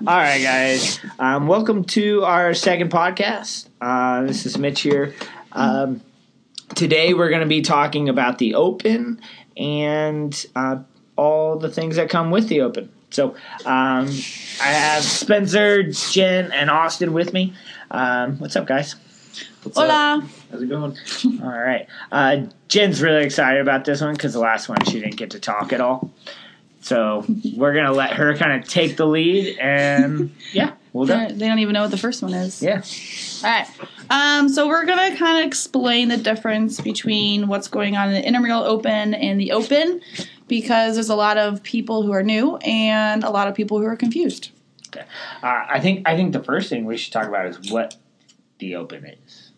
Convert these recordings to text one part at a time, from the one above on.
All right, guys. Um, welcome to our second podcast. Uh, this is Mitch here. Um, today, we're going to be talking about the Open and uh, all the things that come with the Open. So, um, I have Spencer, Jen, and Austin with me. Um, what's up, guys? What's Hola. Up? How's it going? all right. Uh, Jen's really excited about this one because the last one she didn't get to talk at all. So we're gonna let her kind of take the lead, and yeah, we'll go. They don't even know what the first one is. Yeah. All right. Um, so we're gonna kind of explain the difference between what's going on in the intramural open and the open, because there's a lot of people who are new and a lot of people who are confused. Okay. Uh, I think I think the first thing we should talk about is what the open is.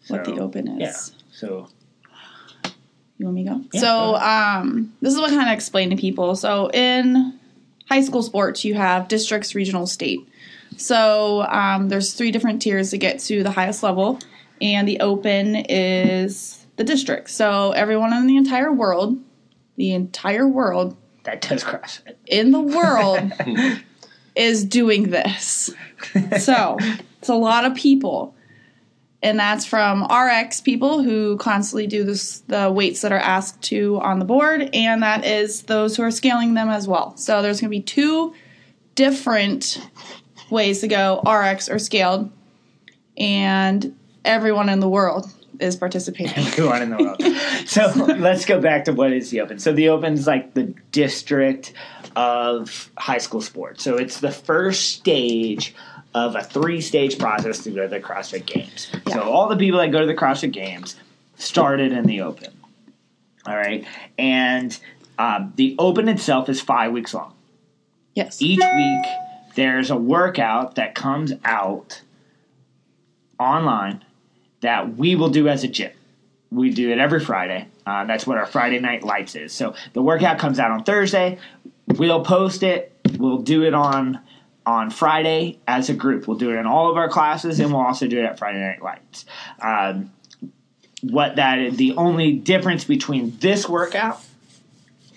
So, what the open is. Yeah. So you want me to go? Yeah, so, go um, this is what kind of explain to people. So, in high school sports, you have districts, regional, state. So, um, there's three different tiers to get to the highest level, and the open is the district. So, everyone in the entire world, the entire world, that does CrossFit. in the world is doing this. So, it's a lot of people and that's from RX people who constantly do this, the weights that are asked to on the board, and that is those who are scaling them as well. So there's going to be two different ways to go RX or scaled, and everyone in the world is participating. Everyone in the world. so let's go back to what is the Open. So the Open is like the district of high school sports. So it's the first stage of a three stage process to go to the CrossFit Games. Yeah. So all the people that go to the CrossFit Games started in the Open. All right, and um, the Open itself is five weeks long. Yes. Each week there's a workout that comes out online that we will do as a gym. We do it every Friday. Uh, that's what our Friday night lights is. So the workout comes out on Thursday. We'll post it. We'll do it on on Friday as a group. We'll do it in all of our classes, and we'll also do it at Friday Night Lights. Um, what that is, the only difference between this workout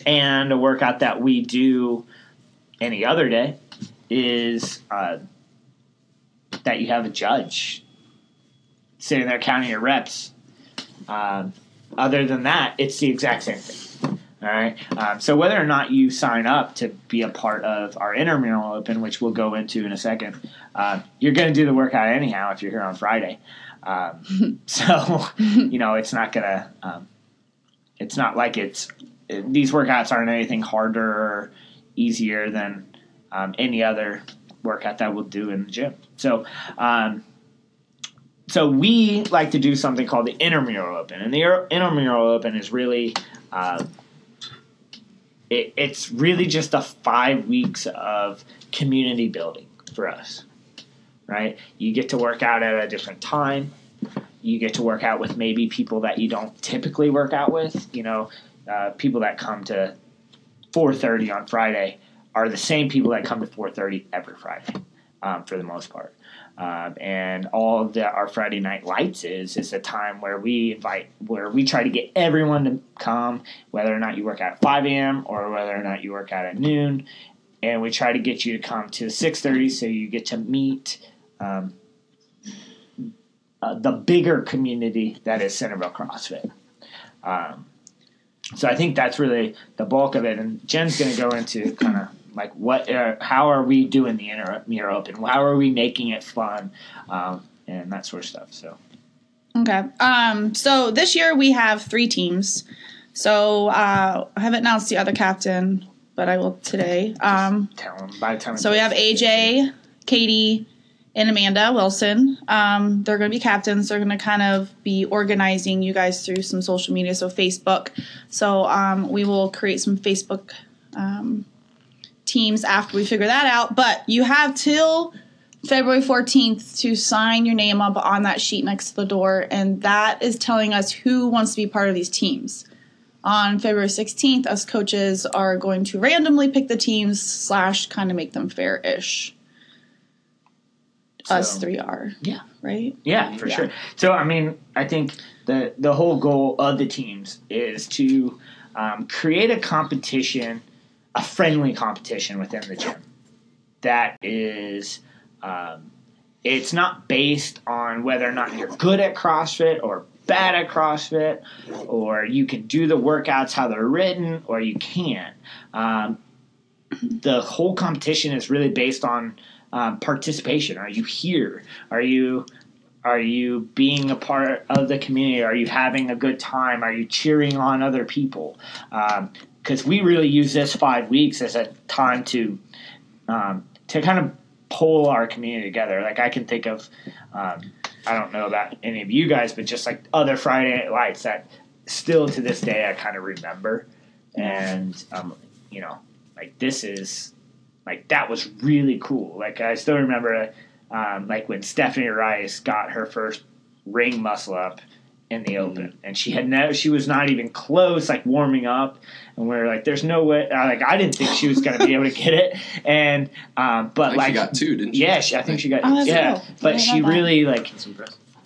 and a workout that we do any other day is uh, that you have a judge sitting there counting your reps. Um, other than that, it's the exact same thing. All right. Um, so whether or not you sign up to be a part of our intramural open, which we'll go into in a second, uh, you're going to do the workout anyhow if you're here on Friday. Um, so you know it's not gonna. Um, it's not like it's these workouts aren't anything harder or easier than um, any other workout that we'll do in the gym. So. Um, so we like to do something called the intramural open, and the intramural open is really uh, it, it's really just a five weeks of community building for us, right? You get to work out at a different time. You get to work out with maybe people that you don't typically work out with. You know, uh, people that come to 4:30 on Friday are the same people that come to 4:30 every Friday, um, for the most part. Um, and all that our Friday night lights is is a time where we invite where we try to get everyone to come, whether or not you work out at 5 a.m. or whether or not you work out at noon, and we try to get you to come to 6:30 so you get to meet um, uh, the bigger community that is Centerville CrossFit. Um, so I think that's really the bulk of it, and Jen's going to go into kind of like what uh, how are we doing the intramural open? How are we making it fun? Um, and that sort of stuff so. Okay um, so this year we have three teams. So uh, i haven't announced the other captain but i will today. Um, tell them by the time so we have aj katie and amanda wilson. Um, they're going to be captains. They're going to kind of be organizing you guys through some social media so facebook. So um, we will create some facebook um, teams after we figure that out. But you have till February 14th to sign your name up on that sheet next to the door, and that is telling us who wants to be part of these teams. On February 16th, us coaches are going to randomly pick the teams slash kind of make them fair-ish. So, us three are. Yeah. Right? Yeah, for yeah. sure. So I mean, I think the the whole goal of the teams is to um, create a competition – a friendly competition within the gym. that is. Um, it's not based on whether or not you're good at CrossFit or bad at CrossFit, or you can do the workouts how they're written, or you can't. Um, the whole competition is really based on um, participation. Are you here? Are you are you being a part of the community? Are you having a good time? Are you cheering on other people? Because we really use this five weeks as a time to um, to kind of pull our community together. Like I can think of, um, I don't know about any of you guys, but just like other Friday Night Lights that still to this day I kind of remember, and um, you know, like this is like that was really cool. Like I still remember, um, like when Stephanie Rice got her first ring muscle up in the open, and she had no, she was not even close, like warming up, and we are like, "There's no way." Uh, like I didn't think she was going to be able to get it, and um, but like she got two, didn't she? Yeah, she, I think she got oh, yeah, cool. but she really like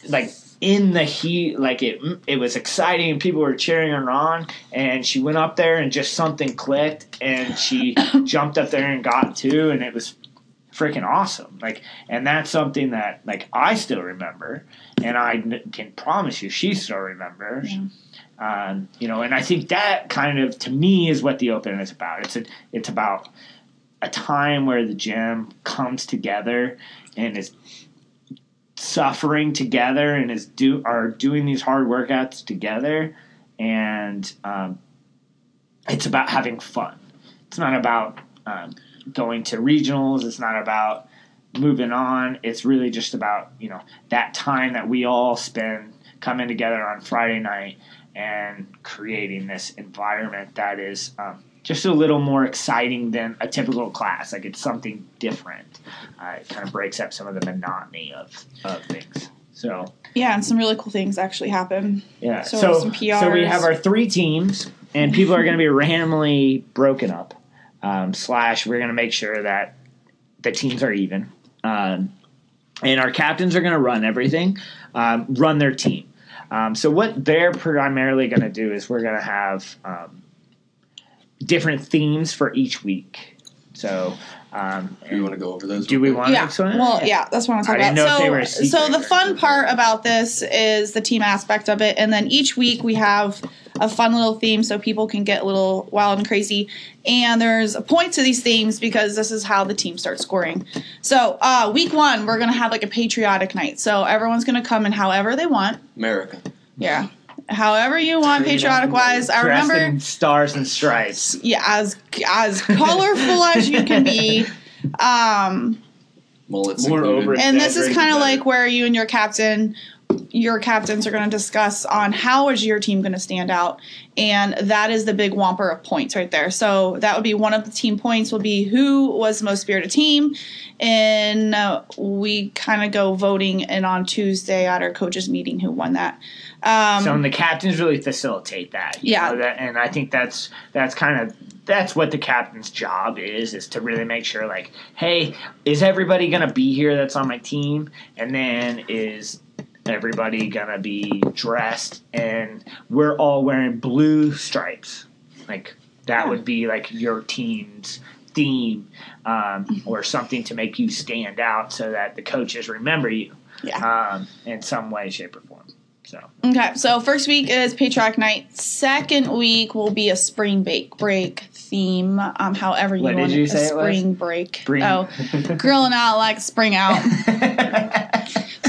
like in the heat, like it it was exciting. And people were cheering her on, and she went up there and just something clicked, and she jumped up there and got two, and it was freaking awesome. Like, and that's something that like I still remember, and I can promise you she still remembers. Yeah. Um, you know, and I think that kind of to me is what the Open is about. It's a, it's about a time where the gym comes together and is suffering together and is do are doing these hard workouts together, and um, it's about having fun. It's not about um, going to regionals. It's not about moving on. It's really just about you know that time that we all spend coming together on Friday night and creating this environment that is um, just a little more exciting than a typical class. Like it's something different. Uh, it kind of breaks up some of the monotony of, of things. So yeah, and some really cool things actually happen. Yeah. So, so some PRs. So we have our three teams, and people are going to be randomly broken up. Um, slash, we're going to make sure that the teams are even. Um, and our captains are going to run everything, um, run their team. Um, so what they're primarily going to do is we're going to have um, different themes for each week. So um, do you want to go over those? Do we want yeah. to? Well, yeah, that's what I'm talking about. So, so the fun part about this is the team aspect of it, and then each week we have a fun little theme so people can get a little wild and crazy. And there's a point to these themes because this is how the team starts scoring. So uh, week one, we're gonna have like a patriotic night. So everyone's gonna come in however they want. America. Yeah however you want patriotic wise. I remember stars and stripes. Yeah, as as colorful as you can be. Um, Mullets more over. And this is kind of like where you and your captain your captains are going to discuss on how is your team going to stand out and that is the big whomper of points right there. So that would be one of the team points will be who was the most spirited team and uh, we kind of go voting and on tuesday at our coaches meeting who won that. Um, so and the captains really facilitate that. yeah, that, and I think that's that's kind of that's what the captain's job is is to really make sure like, hey, is everybody gonna be here that's on my team, and then is everybody gonna be dressed and we're all wearing blue stripes, like that yeah. would be like your team's theme um, mm-hmm. or something to make you stand out so that the coaches remember you yeah. um, in some way, shape, or form. So okay, so first week is Patriotic Night. Second week will be a spring break break theme. Um, however you what want you it, say a spring break. Spring. Oh, grilling out like spring out.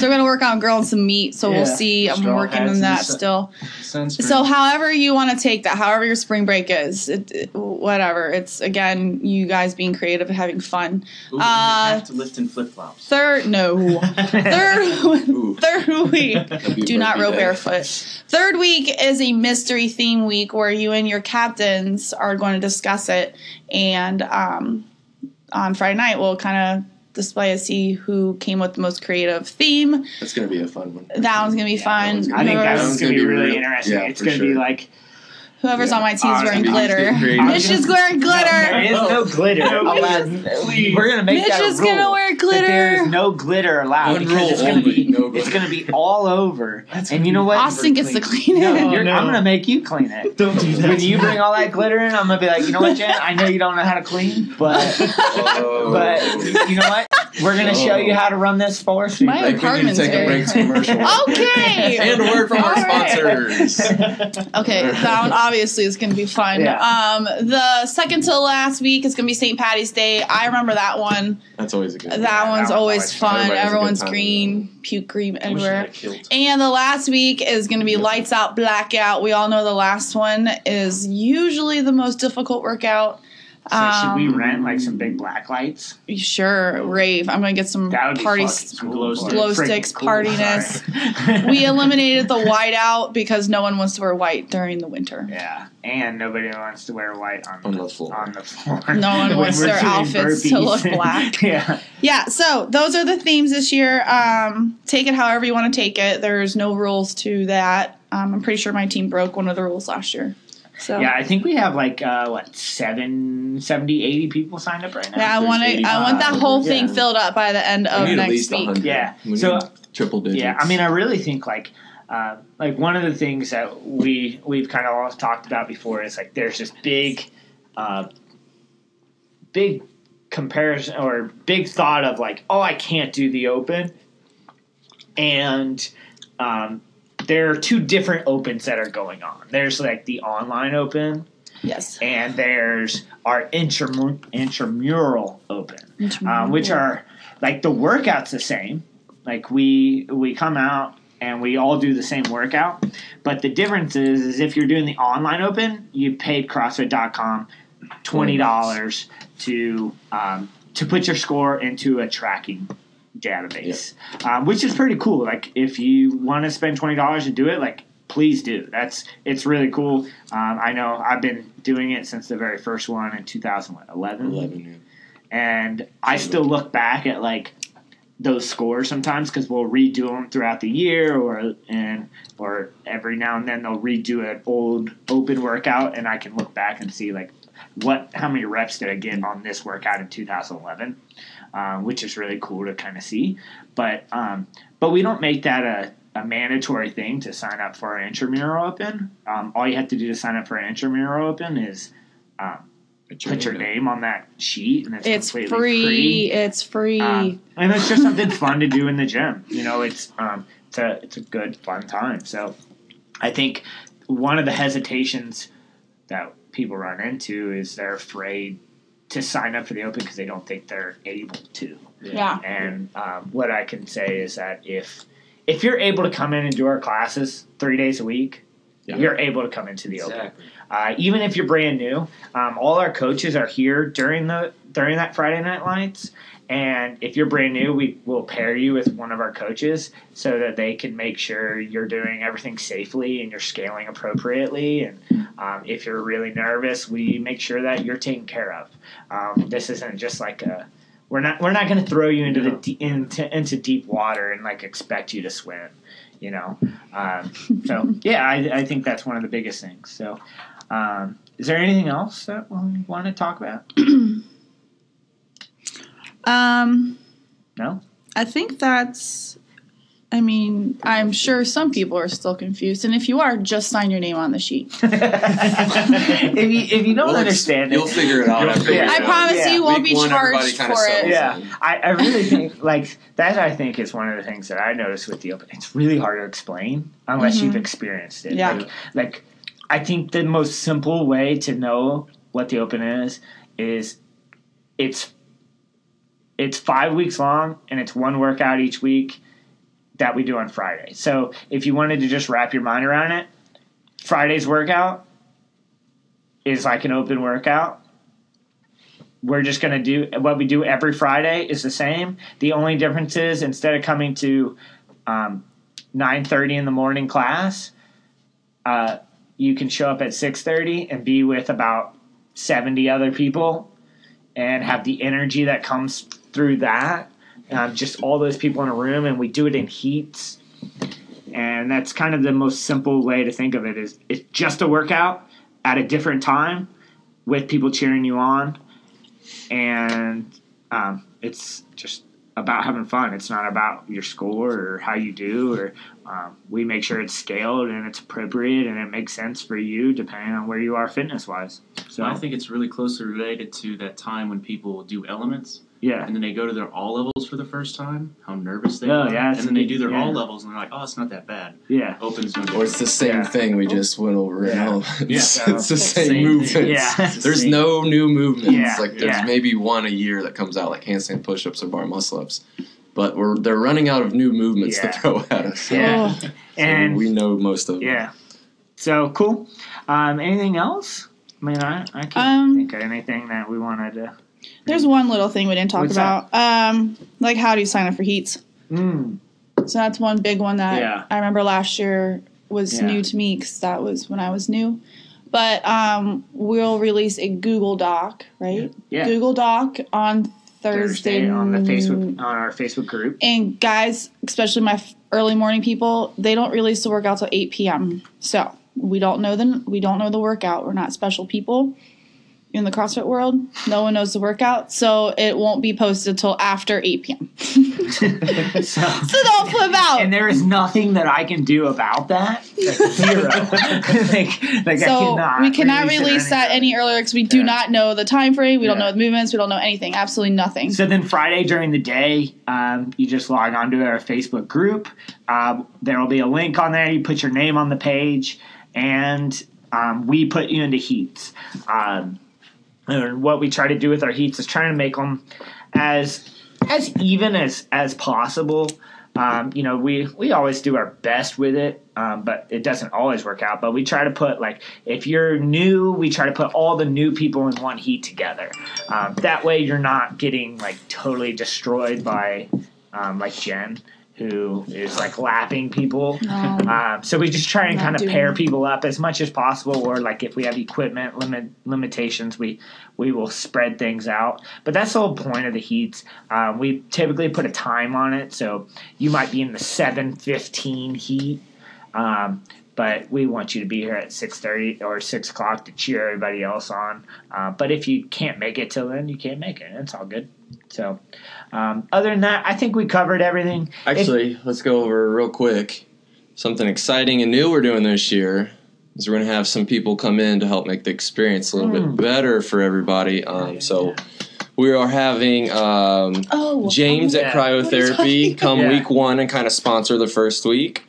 so we're gonna work on grilling some meat. So yeah. we'll see. I'm working on that still. So however you want to take that, however your spring break is, it, it, whatever. It's again you guys being creative and having fun. Ooh, uh, have to lift in flip flops. Third, no. third, third week. Do not row barefoot. Third week is a mystery theme week where you and your captains are going to discuss it, and um, on Friday night we'll kind of display and see who came with the most creative theme. That's going to be a fun one. That one's going to be yeah, fun. I think that one's going to be really interesting. Yeah, it's going to sure. be like Whoever's Yeah. on my team is wearing glitter. getting. Mitch is wearing There glitter. is no glitter allowed. We're gonna make Mitch that a is gonna wear glitter. is no glitter allowed One because rule it's gonna only, be no it's glitter. gonna be all over. and you know what? Austin gets to clean No, it. you're- no. I'm gonna make you clean it. Don't do that. When you bring all that glitter in, I'm gonna be like, you know what, Jen? I know you don't know how to clean, but Oh. but you know what? We're gonna show you how to run this forest. My I think we need to take a break commercial. Okay. And a word from our All right. sponsors. Okay, that one obviously is going to be fun. Yeah. Um, the second to last week is going to be St. Patty's Day. I remember that one. That's always a good. That that one's one's always always fun. Everybody has a good Everyone's green, puke green I wish I everywhere. And the last week is going to be lights out, blackout. We all know the last one is usually the most difficult workout. So should we Um, rent like some big black lights? Sure, rave. I'm going to get some That would be party fucking Some glow sticks. Glow Freaking sticks, cool. partiness. We eliminated the white out because no one wants to wear white during the winter. Yeah, and nobody wants to wear white on, On the floor. On the floor. No one wants their doing outfits to look black. yeah, Yeah, so those are the themes this year. Um, take it however you want to take it. There's no rules to that. Um, I'm pretty sure my team broke one of the rules last year. So yeah. I think we have like uh, what seven, 70, 80 people signed up right now. Yeah, I want to. I want that whole thing Yeah. filled up by the end We of need at next least week. 100. Yeah. We So- need triple digits. Yeah, I mean, I really think like uh, like one of the things that we we've kind of all talked about before is like there's this big, uh, big comparison or big thought of like, oh, I can't do the open, and um, there are two different opens that are going on. There's like the online open, Yes. and there's our intram- intramural open um, which are like the workout's the same. Like we we come out and we all do the same workout, but the difference is is if you're doing the online open, you paid CrossFit.com twenty dollars to um, to put your score into a tracking database, um, which is pretty cool. Like if you want to spend twenty dollars to do it, like please do. That's it's really cool. Um, I know I've been doing it since the very first one in 2011 eleven. Yeah. and I still look back at like those scores sometimes because we'll redo them throughout the year, or and or every now and then they'll redo an old open workout, and I can look back and see like what how many reps did I get on this workout in 2011, um, which is really cool to kind of see. But um, but we don't make that a a mandatory thing to sign up for our intramural open. Um, all you have to do to sign up for an intramural open is um, put your name on that sheet, and it's, It's completely free. free. It's free. Um, and it's just something fun to do in the gym. You know, it's um, it's a it's a good fun time. So, I think one of the hesitations that people run into is they're afraid to sign up for the open because they don't think they're able to. yeah. And um, what I can say is that if if you're able to come in and do our classes three days a week, Yeah. you're able to come into the open. Uh, even if you're brand new, um, all our coaches are here during the during that Friday night lights. And if you're brand new, we will pair you with one of our coaches so that they can make sure you're doing everything safely and you're scaling appropriately. And um, if you're really nervous, we make sure that you're taken care of. Um, this isn't just like a we're not we're not going to throw you into the into into deep water and like expect you to swim. You know, um, so yeah, I, I think that's one of the biggest things. So. Um, is there anything else that we want to talk about? Um, No. I think that's. I mean, I'm sure some people are still confused, and if you are, just sign your name on the sheet. if you if you don't We'll ex- understand You'll it, figure it out You'll figure we it I out. go. promise Yeah. you won't Week be one, charged for it. yeah. I, I really think like that. I think is one of the things that I noticed with the open. It's really hard to explain unless Mhm. you've experienced it. Yeah. Like, like I think the most simple way to know what the open is is it's it's five weeks long and it's one workout each week that we do on Friday. So if you wanted to just wrap your mind around it, Friday's workout is like an open workout. We're just going to do what we do every Friday is the same. The only difference is instead of coming to um, 9.30 in the morning class, uh, you can show up at 6.30 and be with about 70 other people and have the energy that comes through that. Um, just all those people in a room, and we do it in heats. And that's kind of the most simple way to think of it is it's just a workout, at a different time with people cheering you on, and um, it's just about having fun. It's not about your score or how you do, or um, we make sure it's scaled and it's appropriate and it makes sense for you depending on where you are fitness wise. So I think it's really closely related to that time when people do elements yeah, and then they go to their all levels for the first time. How nervous they Oh, are, yeah, and then they do their yeah. all levels and they're like, "Oh, it's not that bad." yeah, Opens no Or it's the same Yeah. thing we just went over in Yeah. elements. Yeah. it's the same, Same movements. Yeah. There's no new movements. Yeah, Like there's yeah. maybe one a year that comes out, like handstand push-ups or bar muscle-ups. But we're they're running out of new movements Yeah. to throw at us. Yeah. So and we know most of them. yeah. So cool. Um, anything else? I mean, I, I can't Um, think of anything that we wanted to. There's one little thing we didn't talk What's about. Um, like how do you sign up for heats? Mm, So that's one big one that Yeah. I remember last year was Yeah. new to me because that was when I was new. But um, we'll release a Google Doc, right? Yeah. Google Doc on Thursday, Thursday on the Facebook on our Facebook group. And guys, especially my early morning people, they don't release the workout till 8 p.m. So we don't know the we don't know the workout. We're not special people in the CrossFit world. No one knows the workout, so it won't be posted till after 8 p.m. so, So don't flip out. and there is nothing that I can do about that. Like, zero. like, like I so cannot we cannot release release that any earlier because we do Yeah. not know the time frame. We don't know the movements. We don't know anything. Absolutely nothing. So then Friday during the day, um, you just log onto our Facebook group. Um, there will be a link on there. You put your name on the page, and um, we put you into heats. Um, and what we try to do with our heats is trying to make them as as even as as possible. Um, you know, we we always do our best with it, um, but it doesn't always work out. But we try to put like if you're new, we try to put all the new people in one heat together. Um, that way, you're not getting like totally destroyed by um, like Jen, who is like lapping people. No. Um, so we just try and kind of pair people up as much as possible, or like if we have equipment limit limitations, we we will spread things out. But that's the whole point of the heats. Um, we typically put a time on it, so you might be in the seven fifteen heat. But we want you to be here at six thirty or six o'clock to cheer everybody else on. Uh, but if you can't make it till then, you can't make it. It's all good. So, um, other than that, I think we covered everything. If- Actually, let's go over real quick. Something exciting and new we're doing this year is we're going to have some people come in to help make the experience a little Mm. bit better for everybody. Um, so we are having um, oh, James Yeah. at What are you Cryotherapy come about? week one and kind of sponsor the first week.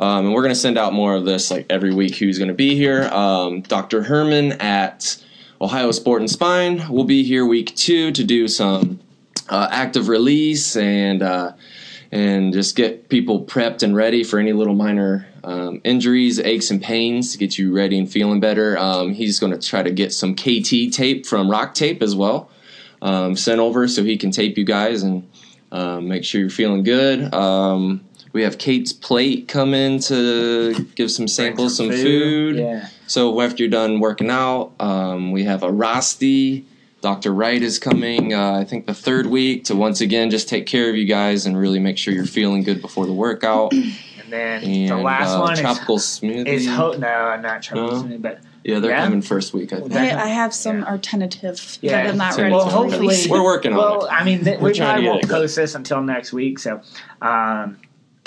Um, and we're going to send out more of this like every week who's going to be here. Um, Dr. Herman at Ohio Sport and Spine will be here week two to do some uh, active release and uh, and just get people prepped and ready for any little minor um, injuries, aches, and pains to get you ready and feeling better. Um, he's going to try to get some KT tape from Rock Tape as well um, sent over so he can tape you guys and um, make sure you're feeling good. Um, we have Kate's plate come in to give some samples, some food. Yeah. So after you're done working out, um, we have a Rosti. Dr. Wright is coming, uh, I think, the third week to once again just take care of you guys and really make sure you're feeling good before the workout. And then And the last uh, one tropical is, smoothie. is ho- no, I'm not tropical No? smoothie, but yeah, they're Yeah? coming first week. I think. I, I have some Yeah. tentative. Yeah. that I'm not ready well, hopefully. We're working on well, it. Well, I mean, th- We're we probably won't it post this until next week. So, um, What hap-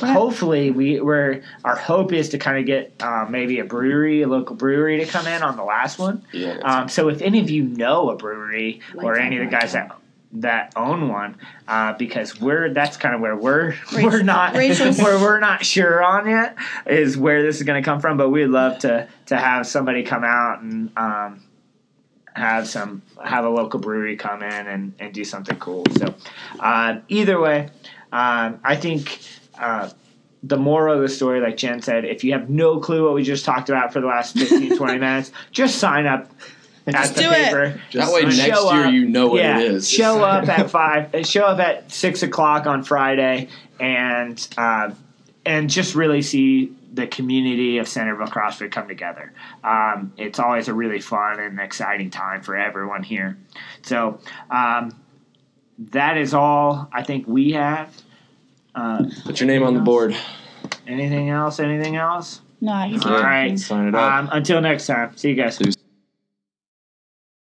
hopefully, we we're our hope is to kind of get uh, maybe a brewery, a local brewery, to come in on the last one. Yeah. Um, so, if any of you know a brewery or any of the guys that that own one, uh, because we're that's kind of where we're Rachel- we're not Rachel's- where we're not sure on yet is where this is going to come from. But we'd love to to have somebody come out and. Um, have some have a local brewery come in and, and do something cool. So uh, either way, um, I think uh, the moral of the story, like Jen said, if you have no clue what we just talked about for the last 15, 20 minutes, just sign up at Just the do it. paper. that way, Show next year up. you know what yeah, it is. show up at five. Show up at six o'clock on Friday, and uh, and just really see the community of Centerville CrossFit come together. Um, it's always a really fun and exciting time for everyone here. So um, that is all I think we have. Uh, Put your name on the board. anything else? Anything else? No, he's All right. Sign it up. Um, until next time. See you guys. See you